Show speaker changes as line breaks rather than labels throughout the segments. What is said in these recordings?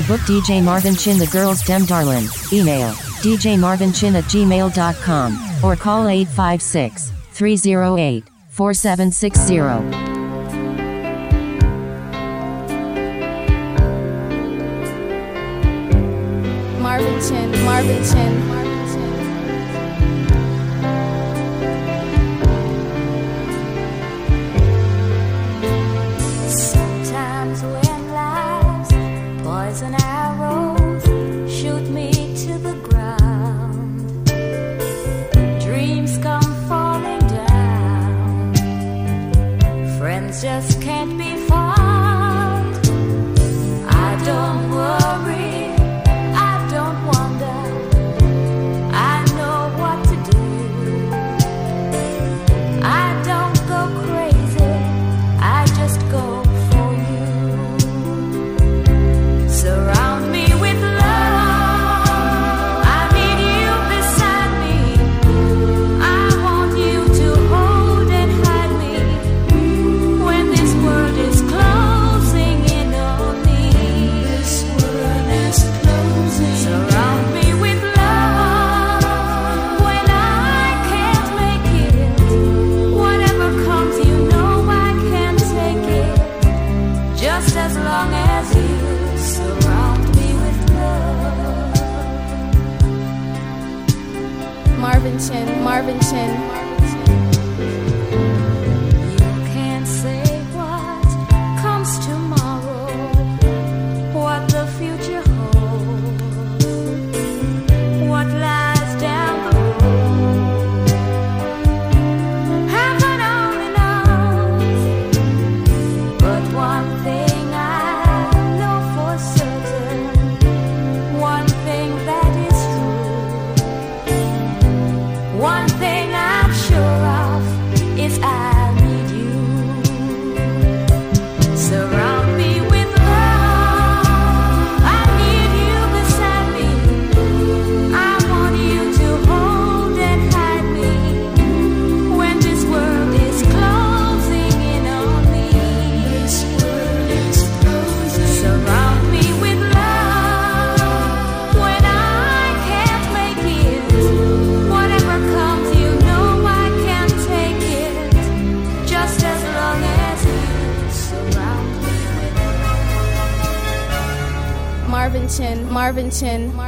to book DJ Marvin Chin, the girl's dem darling, email djmarvinchin at gmail.com or call 856 308 4760.
Marvin Chin, Marvin Chin, Marvin Chin. Chin, Marvin Chin, Marvin Chin.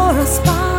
for a
spot.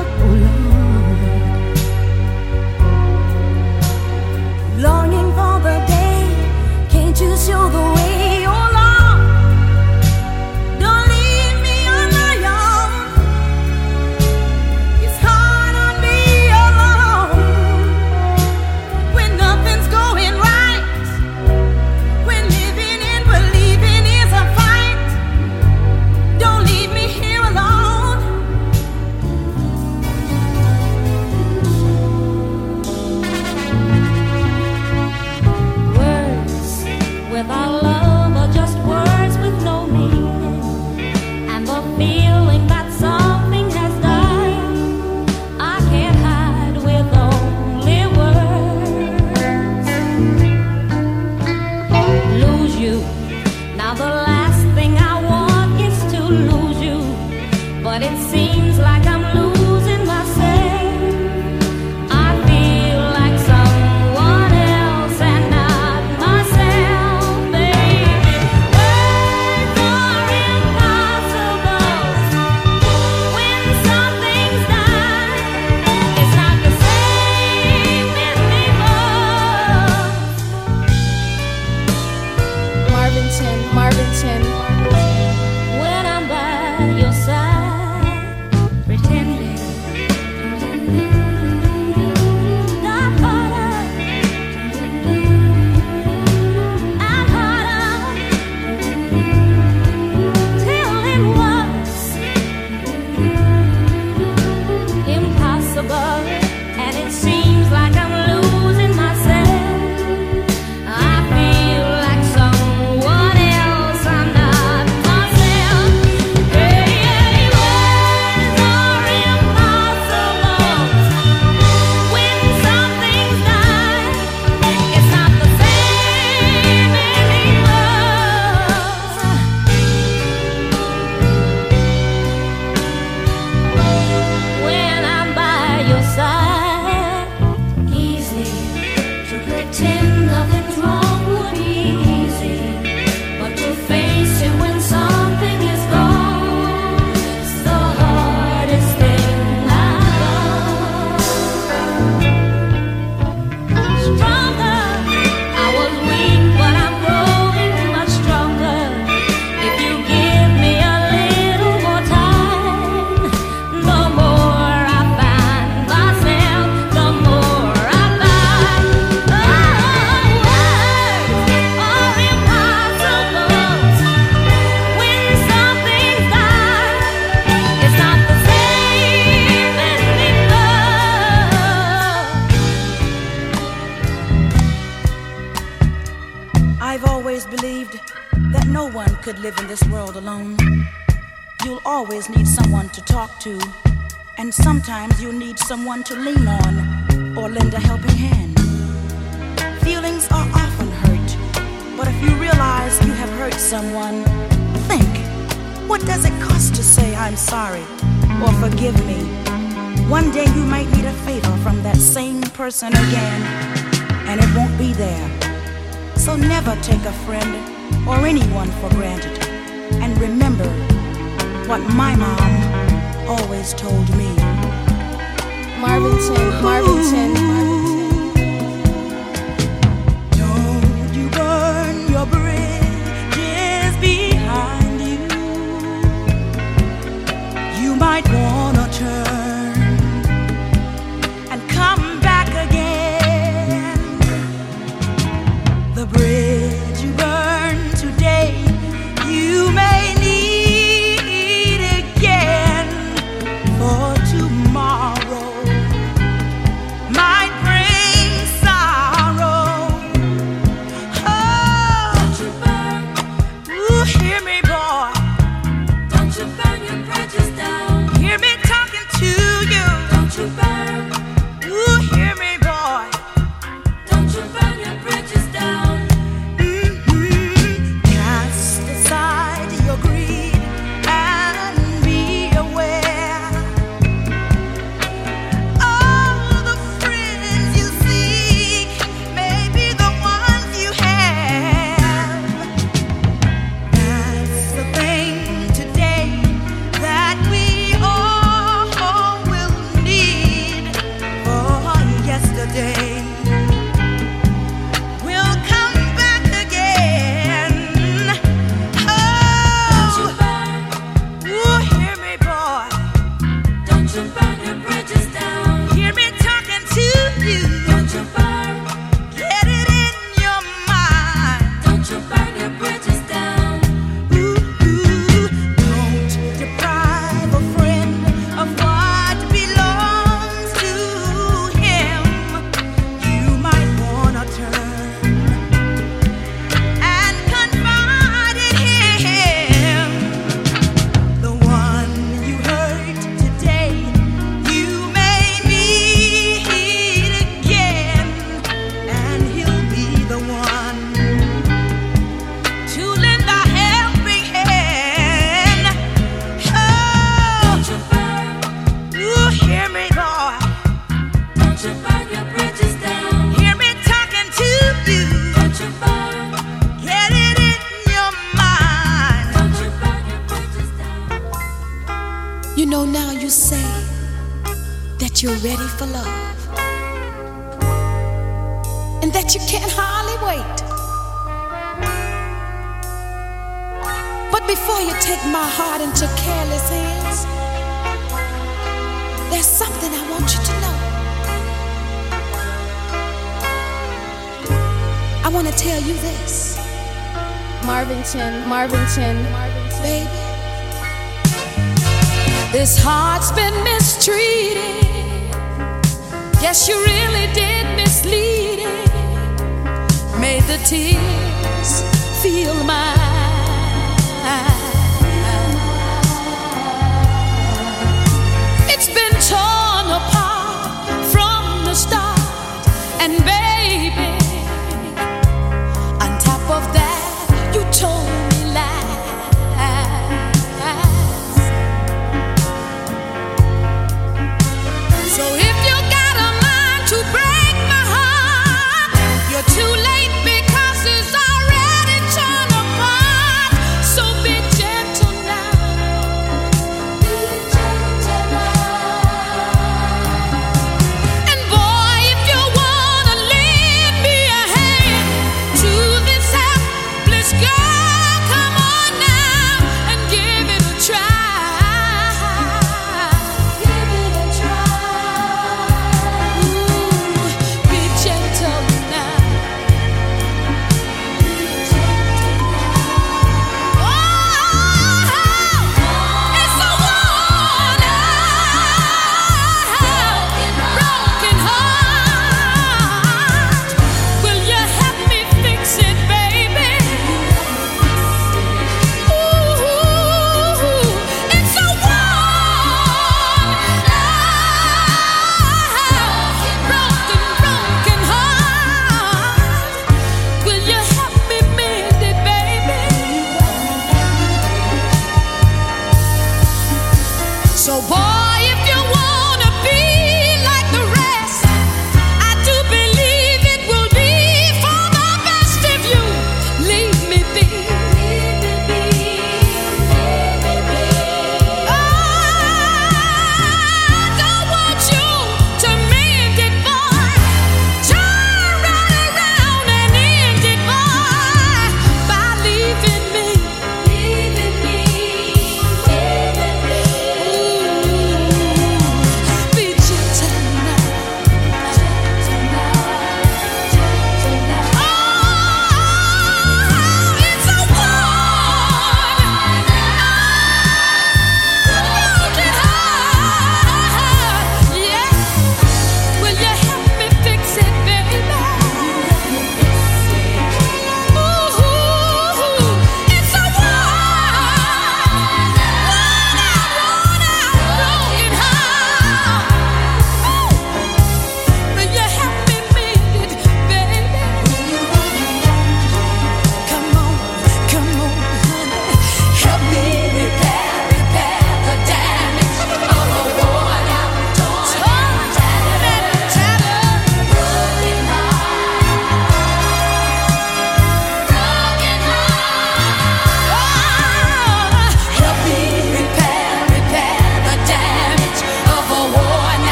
person again, and it won't be there. So never take a friend or anyone for granted. And remember what my mom always told me.
Marvin Marvinton, Marvin Chin,
Marvinton. for
love, and that you can't hardly wait. But before you take my heart into careless hands, there's something I want you to know. I want to tell you this.
Marvin Chin, Marvinton, Marvin Chin.
Baby, this heart's been mistreated. Yes, you really did mislead it. Made the tears feel mine.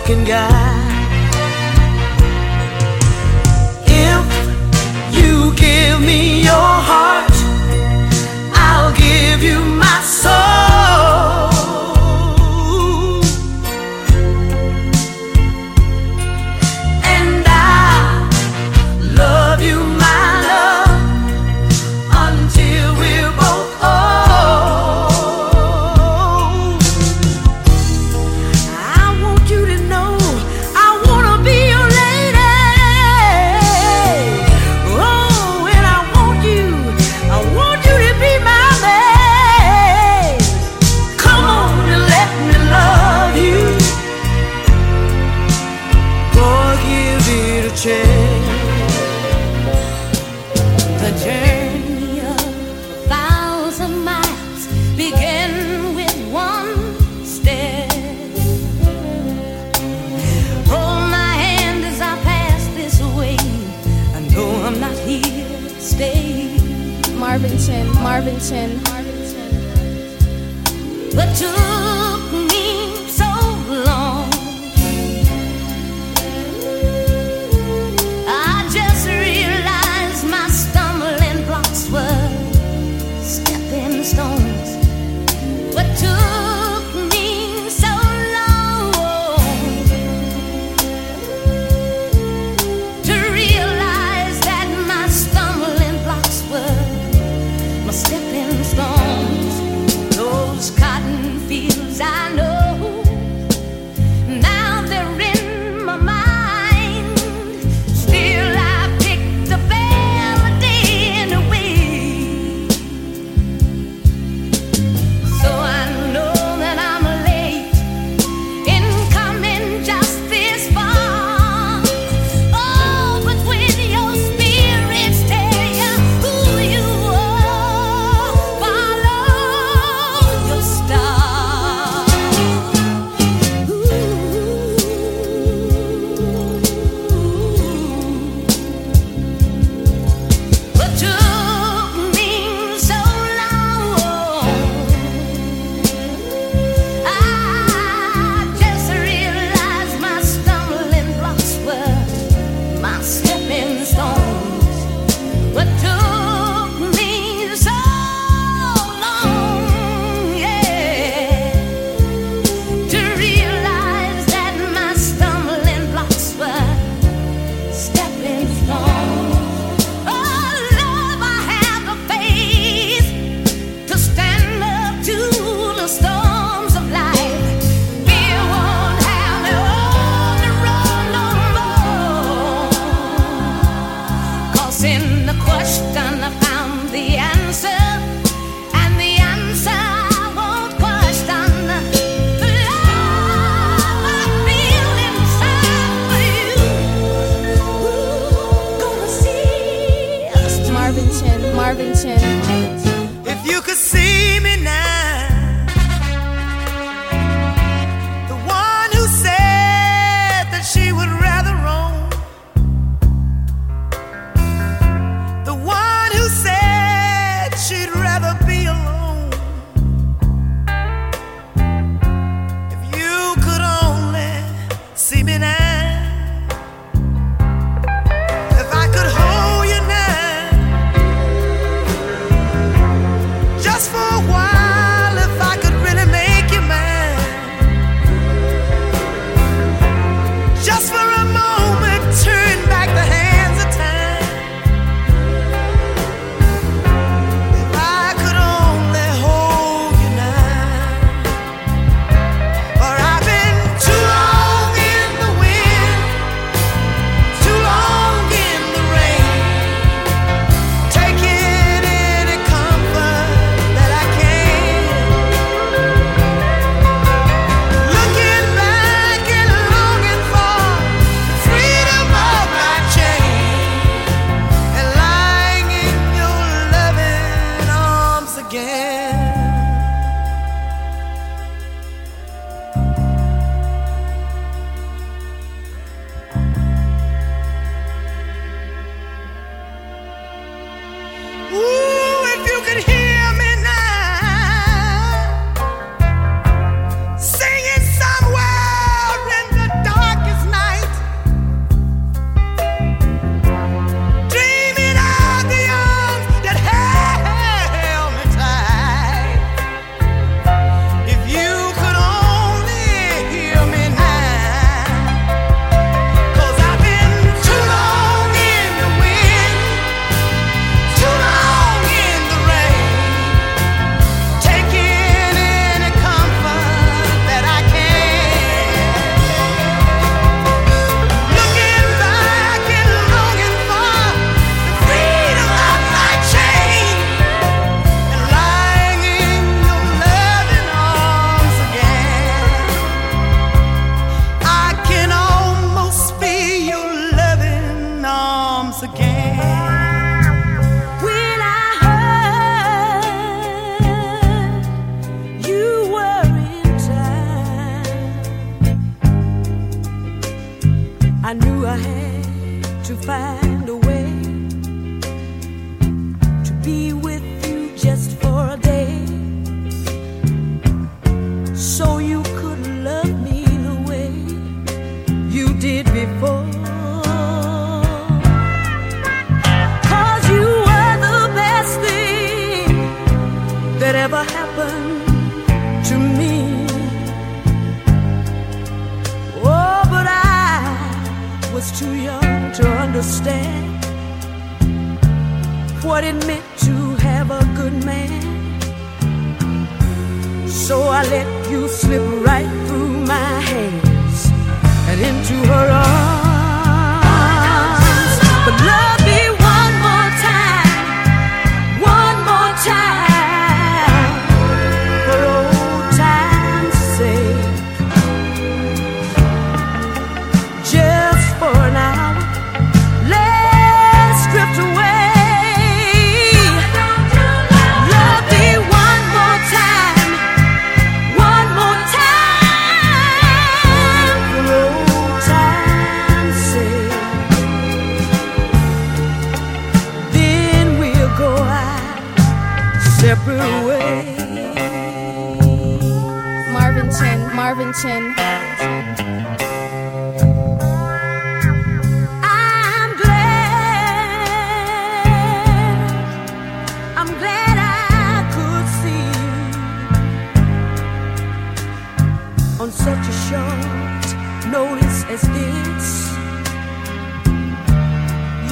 broken guy.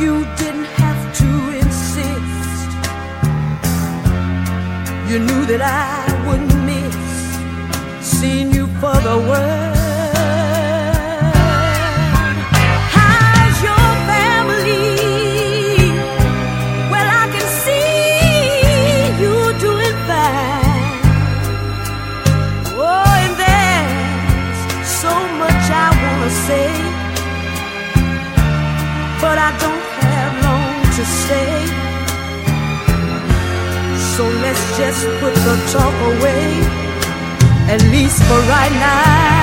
you didn't have to insist. You knew that I wouldn't miss seeing you for the world. say. So let's just put the talk away, at least for right now.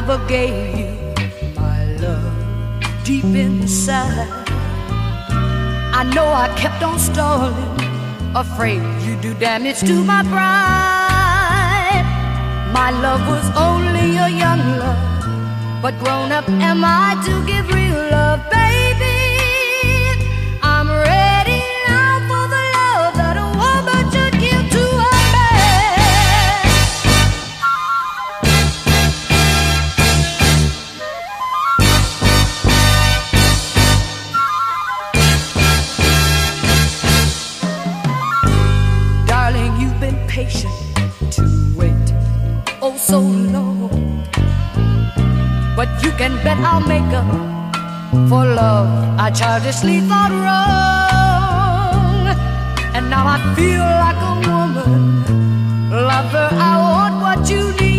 never gave you my love deep inside. I know I kept on stalling, afraid you'd do damage to my pride. My love was only a young love, but grown up am I to give real love, baby? can bet I'll make up for love I childishly thought wrong. And now I feel like a woman. Lover, I want what you
need.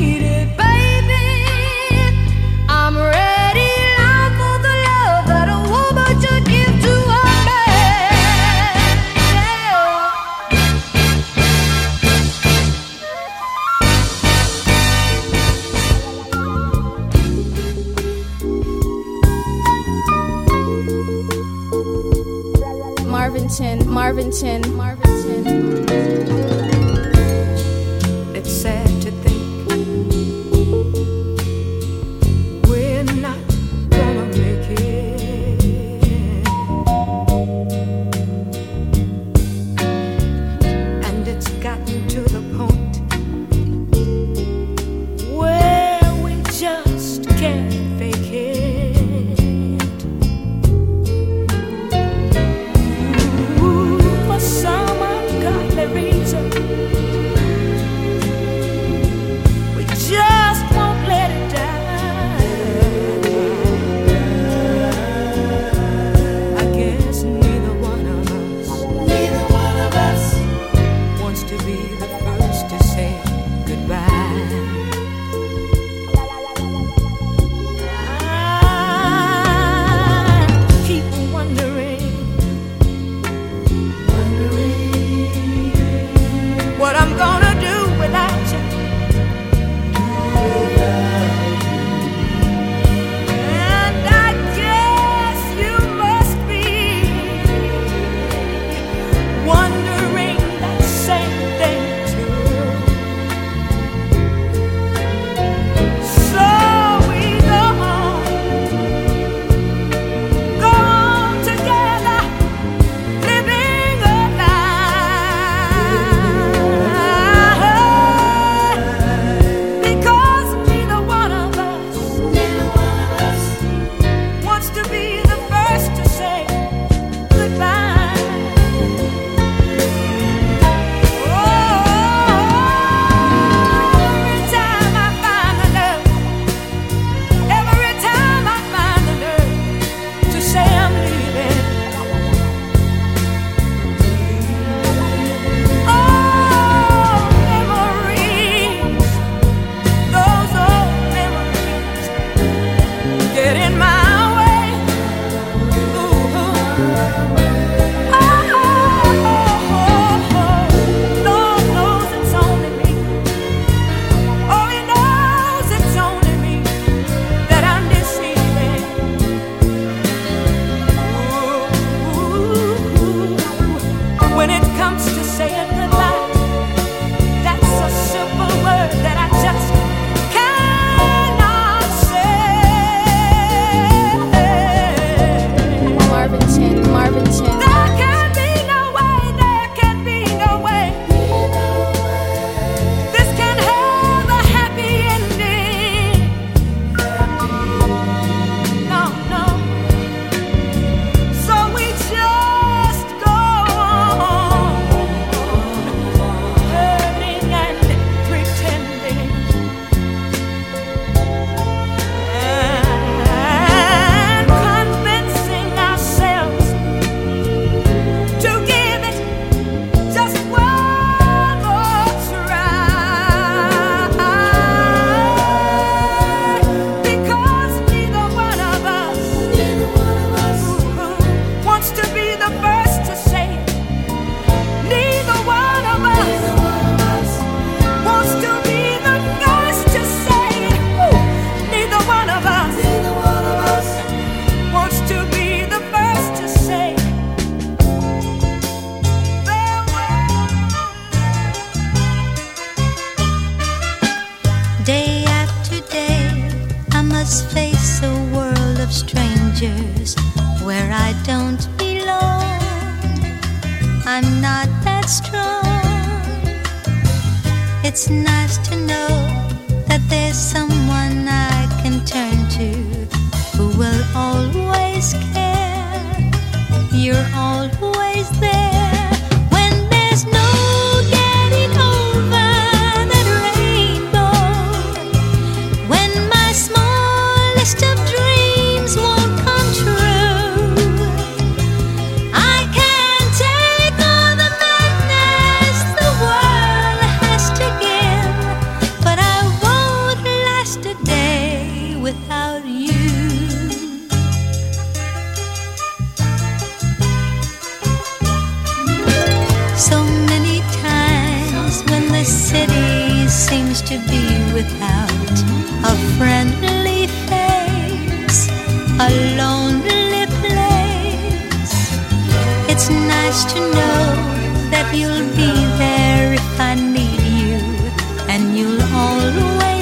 attention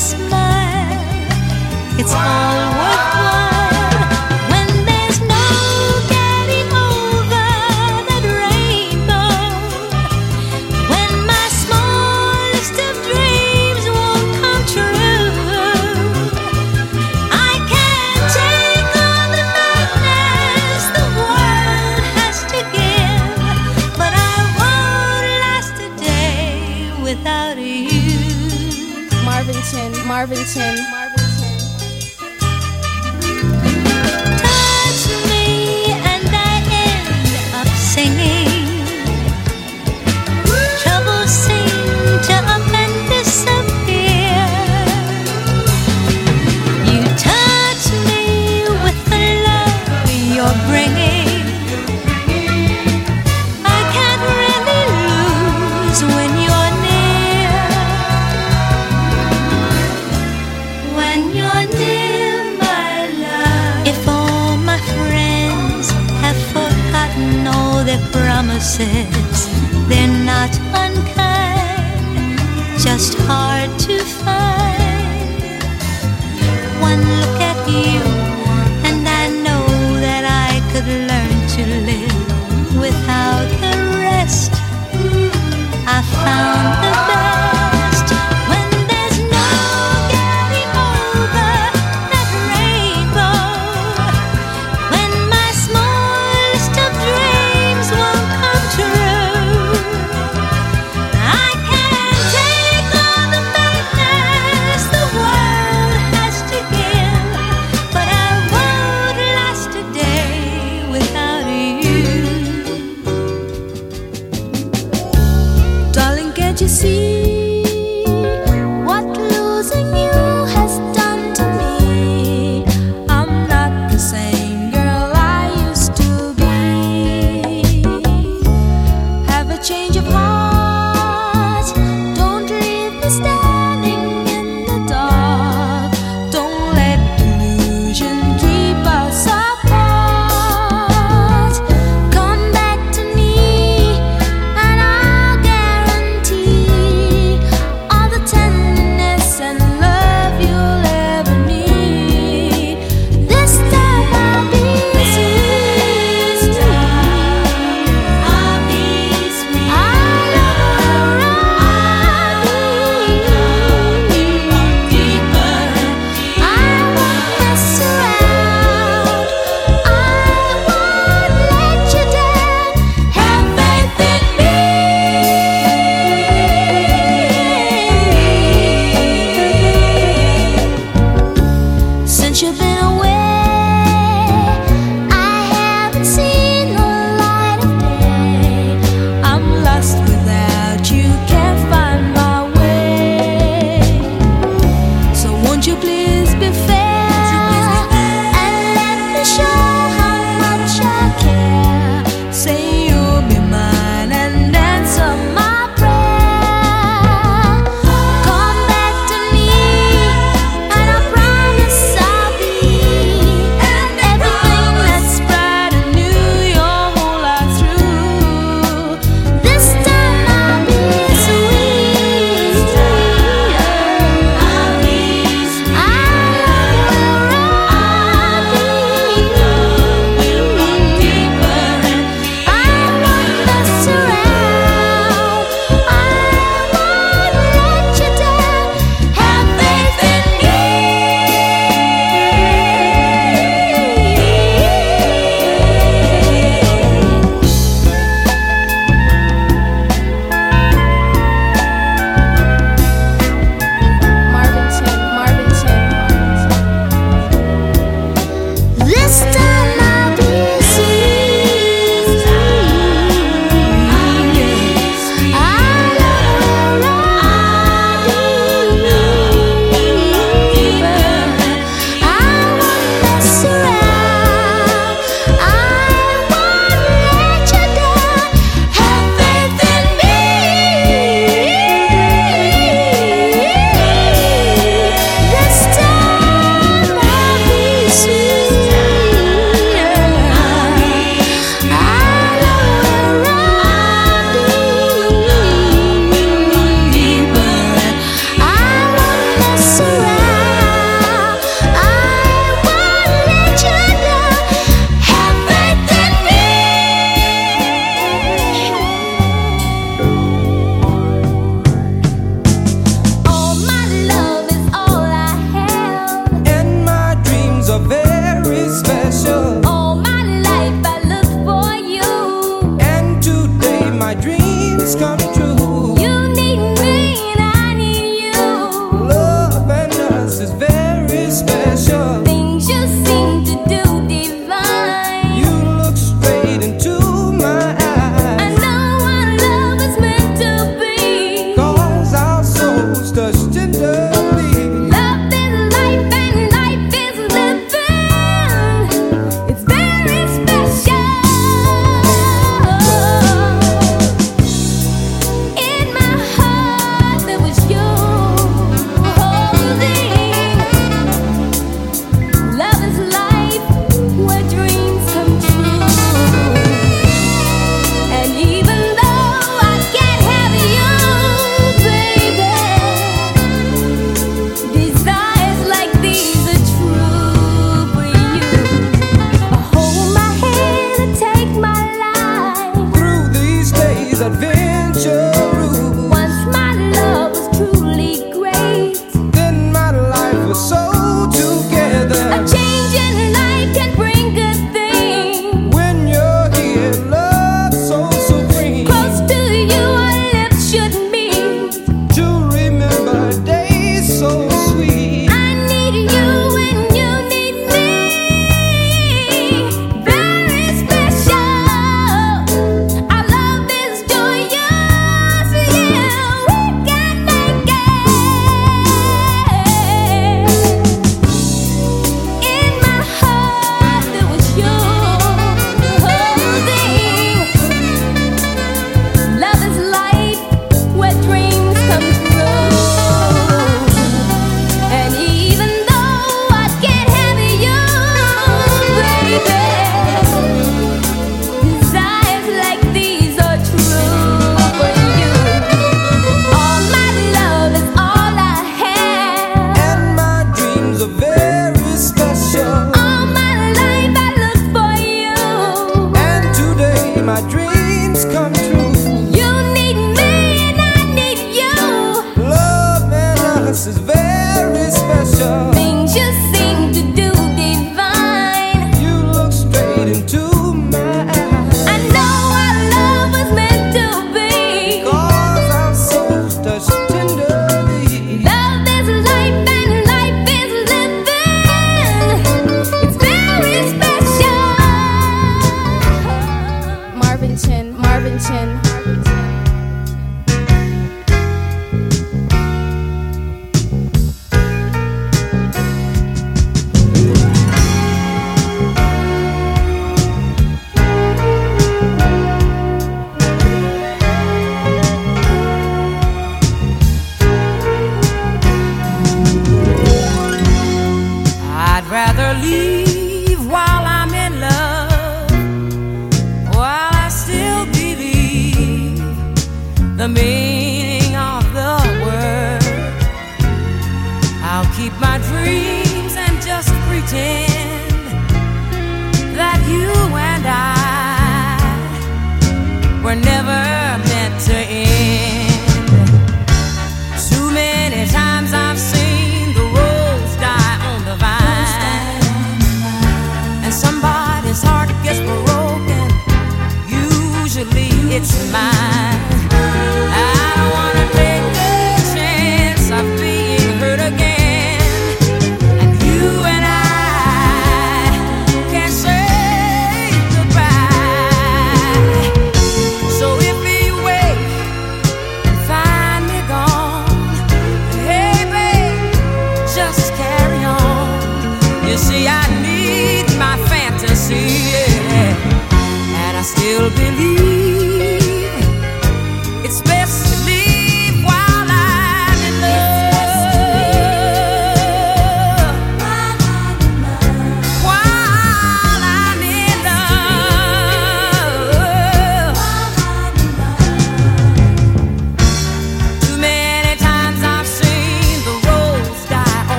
smile. It's all de si.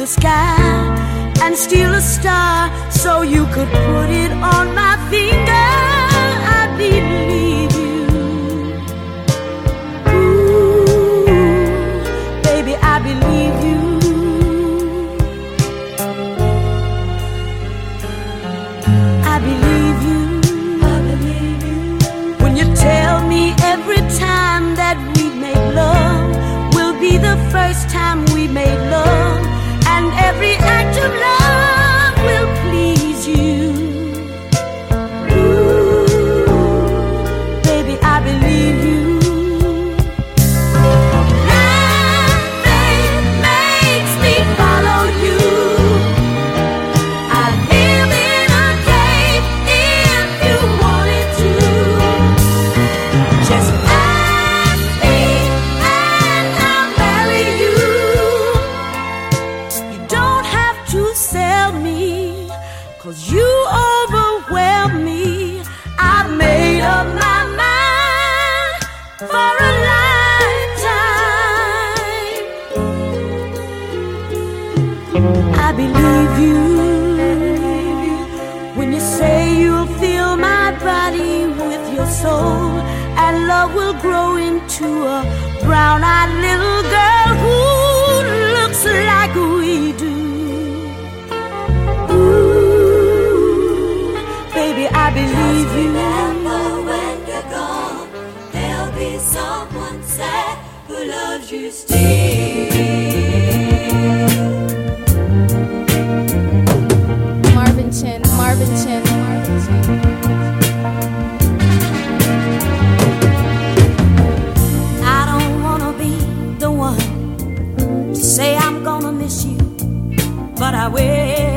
Every act of love will please you. Ooh, miss you, but I will.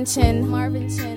Marvin Chin, Marvin Chin,